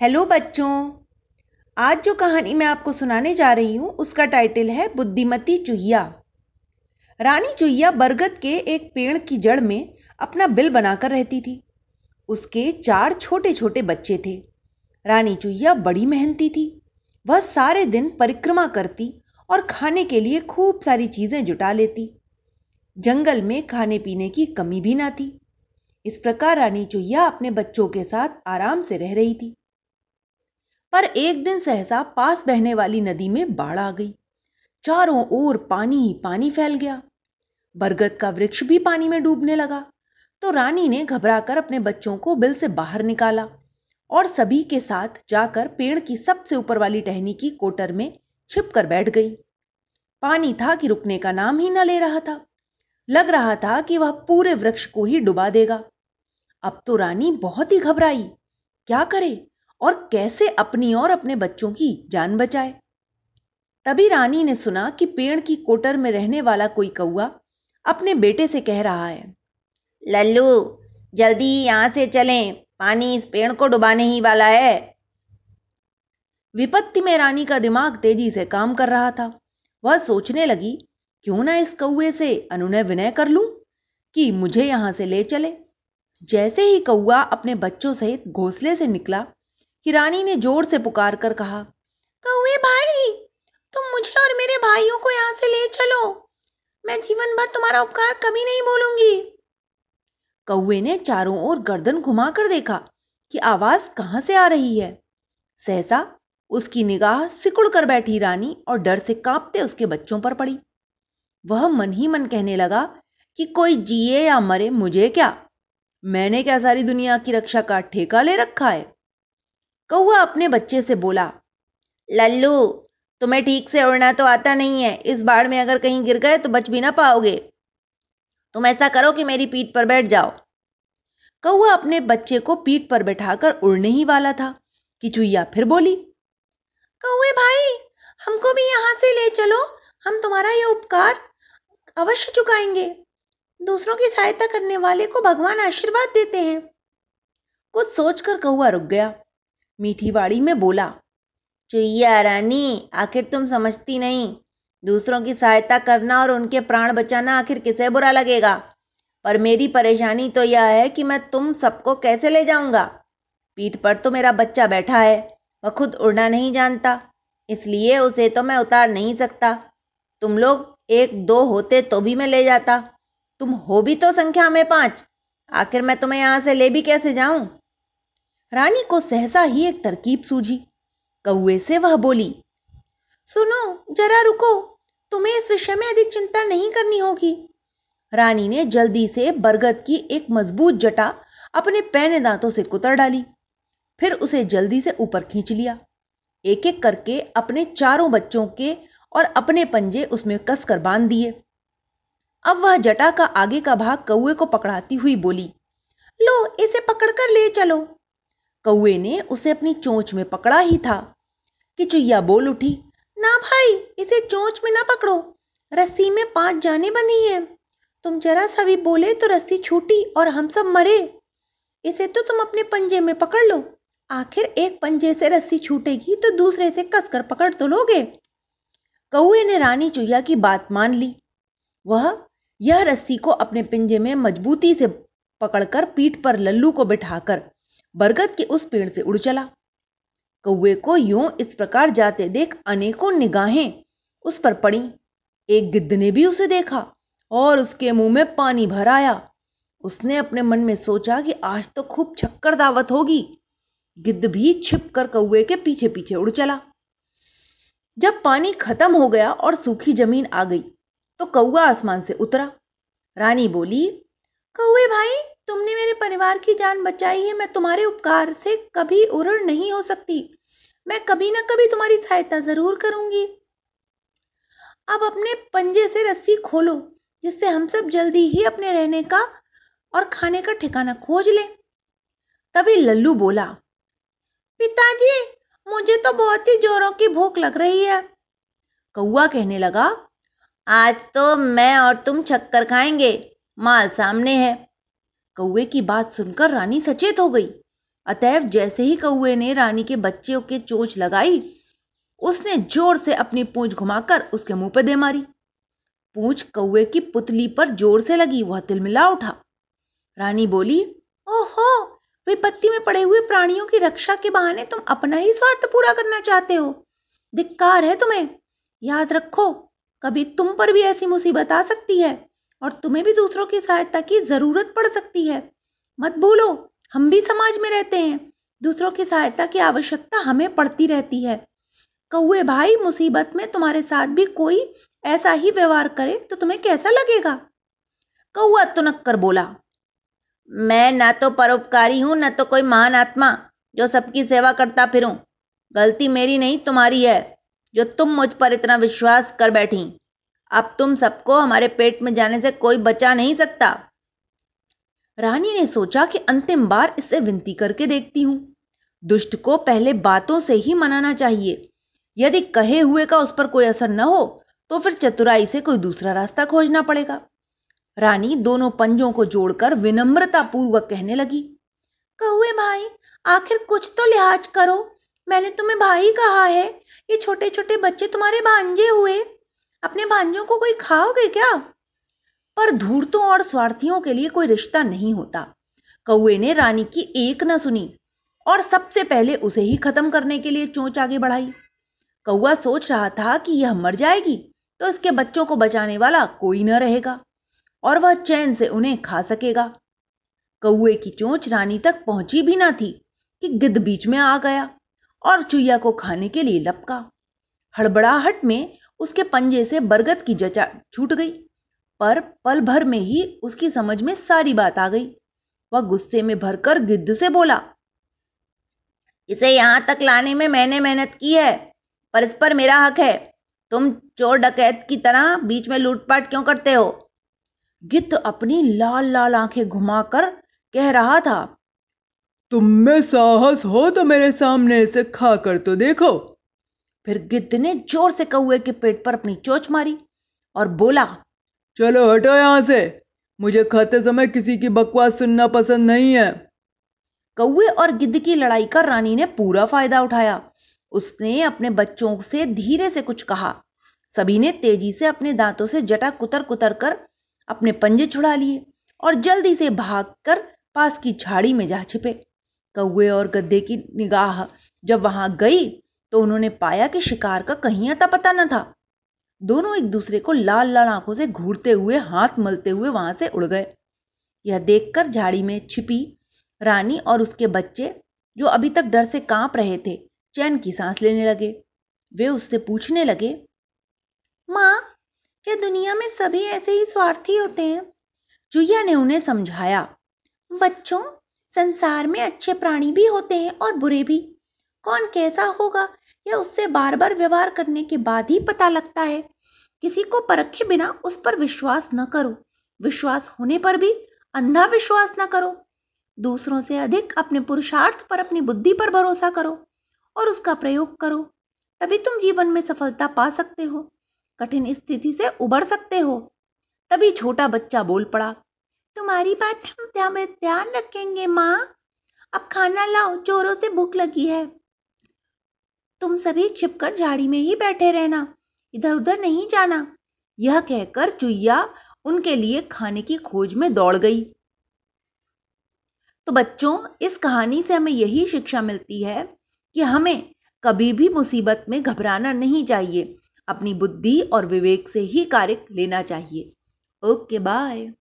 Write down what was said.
Hello बच्चों, आज जो कहानी मैं आपको सुनाने जा रही हूँ, उसका टाइटल है बुद्धिमती चुहिया। रानी चुहिया बरगद के एक पेड़ की जड़ में अपना बिल बनाकर रहती थी। उसके चार छोटे छोटे बच्चे थे। रानी चुहिया बड़ी मेहनती थी। वह सारे दिन परिक्रमा करती और खाने के लिए खूब सारी चीज़ें जुटा लेती। जंगल में खाने पीने की कमी भी ना थी। इस प्रकार रानी चुहिया अपने बच्चों के साथ आराम से रह रही थी। पर एक दिन सहसा पास बहने वाली नदी में बाढ़ आ गई। चारों ओर पानी ही पानी फैल गया। बरगद का वृक्ष भी पानी में डूबने लगा। तो रानी ने घबराकर अपने बच्चों को बिल से बाहर निकाला और सभी के साथ जाकर पेड़ की सबसे ऊपर वाली टहनी की कोटर में छिप कर बैठ गई। पानी था कि रुकने का नाम ही न ले रहा था। लग रहा था कि वह पूरे वृक्ष को ही डुबा देगा। अब तो रानी बहुत ही घबराई। क्या करे? और कैसे अपनी और अपने बच्चों की जान बचाए। तभी रानी ने सुना कि पेड़ की कोटर में रहने वाला कोई कौआ अपने बेटे से कह रहा है, लल्लू, जल्दी यहाँ से चलें, पानी इस पेड़ को डुबाने ही वाला है। विपत्ति में रानी का दिमाग तेज़ी से काम कर रहा था। वह सोचने लगी, क्यों ना इस कौए से अनुनय विनय कर लूँ कि मुझे यहाँ से ले चले? जैसे ही कौआ अपने बच्चों सहित घोंसले से निकला कि रानी ने ज़ोर से पुकार कर कहा, कौए भाई, तुम मुझे और मेरे भाइयों को यहाँ से ले चलो। मैं जीवन भर तुम्हारा उपकार कभी नहीं बोलूँगी. कौए ने चारों ओर गर्दन घुमाकर देखा कि आवाज़ कहाँ से आ रही है। सहसा उसकी निगाह सिकुड़ कर बैठी रानी और डर से कांपते उसके बच्चों पर पड़ी। वह मन ही मन कहने लगा कि कोई जिए या मरे मुझे क्या? मैंने क्या सारी दुनिया की रक्षा का ठेका ले रखा है? कौआ अपने बच्चे से बोला, लल्लू, तुम्हें ठीक से उड़ना तो आता नहीं है। इस बाढ़ में अगर कहीं गिर गए तो बच भी ना पाओगे। तुम ऐसा करो कि मेरी पीठ पर बैठ जाओ। कौआ अपने बच्चे को पीठ पर बैठाकर उड़ने ही वाला था, कि चुईया फिर बोली कौए भाई, हमको भी यहाँ से ले चलो। हम तुम्हारा यह उपकार अवश्य चुकाएँगे। दूसरों की सहायता करने वाले को भगवान आशीर्वाद देते हैं। कुछ सोचकर कौआ रुक गया। मीठी वाड़ी में बोला चुईया रानी आखिर तुम समझती नहीं। दूसरों की सहायता करना और उनके प्राण बचाना आखिर किसे बुरा लगेगा? पर मेरी परेशानी तो यह है कि मैं तुम सबको कैसे ले जाऊँगा? पीठ पर तो मेरा बच्चा बैठा है, वह खुद उड़ना नहीं जानता, इसलिए उसे तो मैं उतार नहीं सकता। तुम लोग एक दो होते तो भी मैं ले जाता। तुम हो भी तो संख्या में पाँच। आखिर मैं तुम्हें यहाँ से ले भी कैसे जाऊँ? रानी को सहसा ही एक तरकीब सूझी। कौए से वह बोली, सुनो, जरा रुको, तुम्हें इस विषय में अधिक चिंता नहीं करनी होगी। रानी ने जल्दी से बरगद की एक मज़बूत जटा अपने पैने दांतों से कुतर डाली, फिर उसे जल्दी से ऊपर खींच लिया। एक एक करके अपने चारों बच्चों के और अपने पंजे उसमें कसकर बाँध दिए। अब वह जटा का आगे का भाग कौए को पकड़ाती हुई बोली, लो, इसे पकड़कर ले चलो। कौए ने उसे अपनी चोंच में पकड़ा ही था। कि चुईया बोल उठी, ना भाई, इसे चोंच में ना पकड़ो। रस्सी में पाँच जाने बंधी हैं। तुम जरा सा भी बोले तो रस्सी छूटी और हम सब मरे। इसे तो तुम अपने पंजे में पकड़ लो। आखिर एक पंजे से रस्सी छूटेगी तो दूसरे से कसकर पकड़ तो लोगे। कौए ने रानी चुईया की बात मान ली। वह यह रस्सी को अपने पिंजे में मजबूती से पकड़कर पीठ पर लल्लू को बिठाकर बरगद के उस पेड़ से उड़ चला। कौए को यूँ इस प्रकार जाते देख अनेकों निगाहें उस पर पड़ी। एक गिद्ध ने भी उसे देखा और उसके मुँह में पानी भर आया। उसने अपने मन में सोचा कि आज तो खूब छक्कर दावत होगी। गिद्ध भी छिप कर कौए के पीछे पीछे उड़ चला। जब पानी खत्म हो गया और सूखी ज़मीन आ गई तो कौआ आसमान से उतरा। रानी बोली कौए भाई तुमने मेरे परिवार की जान बचाई है, मैं तुम्हारे उपकार से कभी उड़ नहीं हो सकती। मैं कभी ना कभी तुम्हारी सहायता ज़रूर करूँगी। अब अपने पंजे से रस्सी खोलो, जिससे हम सब जल्दी ही अपने रहने का और खाने का ठिकाना खोज लें। तभी लल्लू बोला, पिताजी, मुझे तो बहुत ही जोरों की भूख लग रही है। कौआ कहने लगा, आज तो मैं और तुम छक्कर खाएँगे। माल सामने है। कौए की बात सुनकर रानी सचेत हो गई। अतएव जैसे ही कौए ने रानी के बच्चे के चोच लगाई, उसने ज़ोर से अपनी पूंछ घुमाकर उसके मुँह पर दे मारी। पूंछ कौए की पुतली पर ज़ोर से लगी, वह तिलमिला उठा। रानी बोली, ओहो, विपत्ति में पड़े हुए प्राणियों की रक्षा के बहाने तुम अपना ही स्वार्थ पूरा करना चाहते हो। धिक्कार है तुम्हें। याद रखो, कभी तुम पर भी ऐसी मुसीबत आ सकती है। और तुम्हें भी दूसरों की सहायता की ज़रूरत पड़ सकती है। मत भूलो हम भी समाज में रहते हैं। दूसरों की सहायता की आवश्यकता हमें पड़ती रहती है। कौए भाई, मुसीबत में तुम्हारे साथ भी कोई ऐसा ही व्यवहार करे तो तुम्हें कैसा लगेगा? कौआ तुनक कर बोला, मैं ना तो परोपकारी हूँ, न तो कोई महान आत्मा जो सबकी सेवा करता फिरूं। गलती मेरी नहीं, तुम्हारी है, जो तुम मुझ पर इतना विश्वास कर बैठी। अब तुम सबको हमारे पेट में जाने से कोई बचा नहीं सकता। रानी ने सोचा कि अंतिम बार इससे विनती करके देखती हूँ। दुष्ट को पहले बातों से ही मनाना चाहिए। यदि कहे हुए का उस पर कोई असर न हो तो फिर चतुराई से कोई दूसरा रास्ता खोजना पड़ेगा। रानी दोनों पंजों को जोड़कर विनम्रता पूर्वक कहने लगी कहुए भाई, आखिर कुछ तो लिहाज करो। मैंने तुम्हें भाई कहा है। ये छोटे छोटे बच्चे तुम्हारे भांजे हुए। अपने भांजों को कोई खाओगे क्या? पर धूर्तों और स्वार्थियों के लिए कोई रिश्ता नहीं होता। कौए ने रानी की एक न सुनी और सबसे पहले उसे ही खत्म करने के लिए चोंच आगे बढ़ाई। कौआ सोच रहा था कि यह मर जाएगी तो इसके बच्चों को बचाने वाला कोई न रहेगा और वह चैन से उन्हें खा सकेगा। कौए की चोंच रानी तक पहुँची भी ना थी कि गिद्ध बीच में आ गया और चुईया को खाने के लिए लपका। हड़बड़ाहट में उसके पंजे से बरगद की जचा छूट गई। पर पल भर में ही उसकी समझ में सारी बात आ गई। वह गुस्से में भरकर गिद्ध से बोला, इसे यहाँ तक लाने में मैंने मेहनत की है पर इस पर मेरा हक है। तुम चोर डकैत की तरह बीच में लूटपाट क्यों करते हो? गिद्ध अपनी लाल लाल आँखें घुमाकर कह रहा था, तुम में साहस हो तो मेरे सामने इसे खाकर तो देखो। फिर गिद्ध ने ज़ोर से कौए के पेट पर अपनी चोच मारी और बोला चलो हटो यहाँ से। मुझे खाते समय किसी की बकवास सुनना पसंद नहीं है। कौए और गिद्ध की लड़ाई का रानी ने पूरा फ़ायदा उठाया। उसने अपने बच्चों से धीरे से कुछ कहा। सभी ने तेज़ी से अपने दांतों से जटा कुतर कुतर कर अपने पंजे छुड़ा लिए और जल्दी से भागकर पास की झाड़ी में जा छिपे। कौए और गद्दे की निगाह जब वहाँ गई तो उन्होंने पाया कि शिकार का कहीं अता पता न था। दोनों एक दूसरे को लाल लाल आँखों से घूरते हुए, हाथ मलते हुए वहाँ से उड़ गए। यह देखकर झाड़ी में छिपी रानी और उसके बच्चे, जो अभी तक डर से काँप रहे थे, चैन की सांस लेने लगे। वे उससे पूछने लगे, माँ, क्या दुनिया में सभी ऐसे ही स्वार्थी होते हैं चुईया ने उन्हें समझाया, बच्चों, संसार में अच्छे प्राणी भी होते हैं और बुरे भी। कौन कैसा होगा यह उससे बार बार व्यवहार करने के बाद ही पता लगता है। किसी को परखे बिना उस पर विश्वास न करो। विश्वास होने पर भी अंधा विश्वास न करो। दूसरों से अधिक अपने पुरुषार्थ पर अपनी बुद्धि पर भरोसा करो और उसका प्रयोग करो। तभी तुम जीवन में सफलता पा सकते हो, कठिन स्थिति से उबर सकते हो। तभी छोटा बच्चा बोल पड़ा, तुम्हारी बात हम ध्यान रखेंगे, माँ। अब खाना लाओ, चोरों से भूख लगी है। तुम सभी छिपकर झाड़ी में ही बैठे रहना इधर उधर नहीं जाना। यह कहकर चुईया उनके लिए खाने की खोज में दौड़ गई। तो बच्चों, इस कहानी से हमें यही शिक्षा मिलती है कि हमें कभी भी मुसीबत में घबराना नहीं चाहिए। अपनी बुद्धि और विवेक से ही कार्य लेना चाहिए। Okay, bye.